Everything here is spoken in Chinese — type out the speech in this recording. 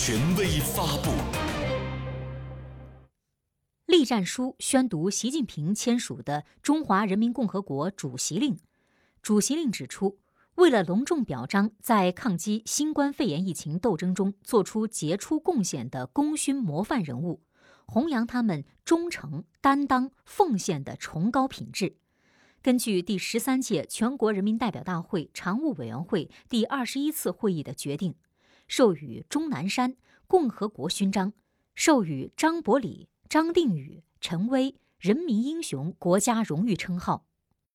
权威发布。栗战书宣读习近平签署的《中华人民共和国主席令》。主席令指出，为了隆重表彰在抗击新冠肺炎疫情斗争中作出杰出贡献的功勋模范人物，弘扬他们忠诚、担当、奉献的崇高品质。根据第十三届全国人民代表大会常务委员会第二十一次会议的决定，授予钟南山共和国勋章，授予张伯礼、张定宇、陈薇人民英雄国家荣誉称号。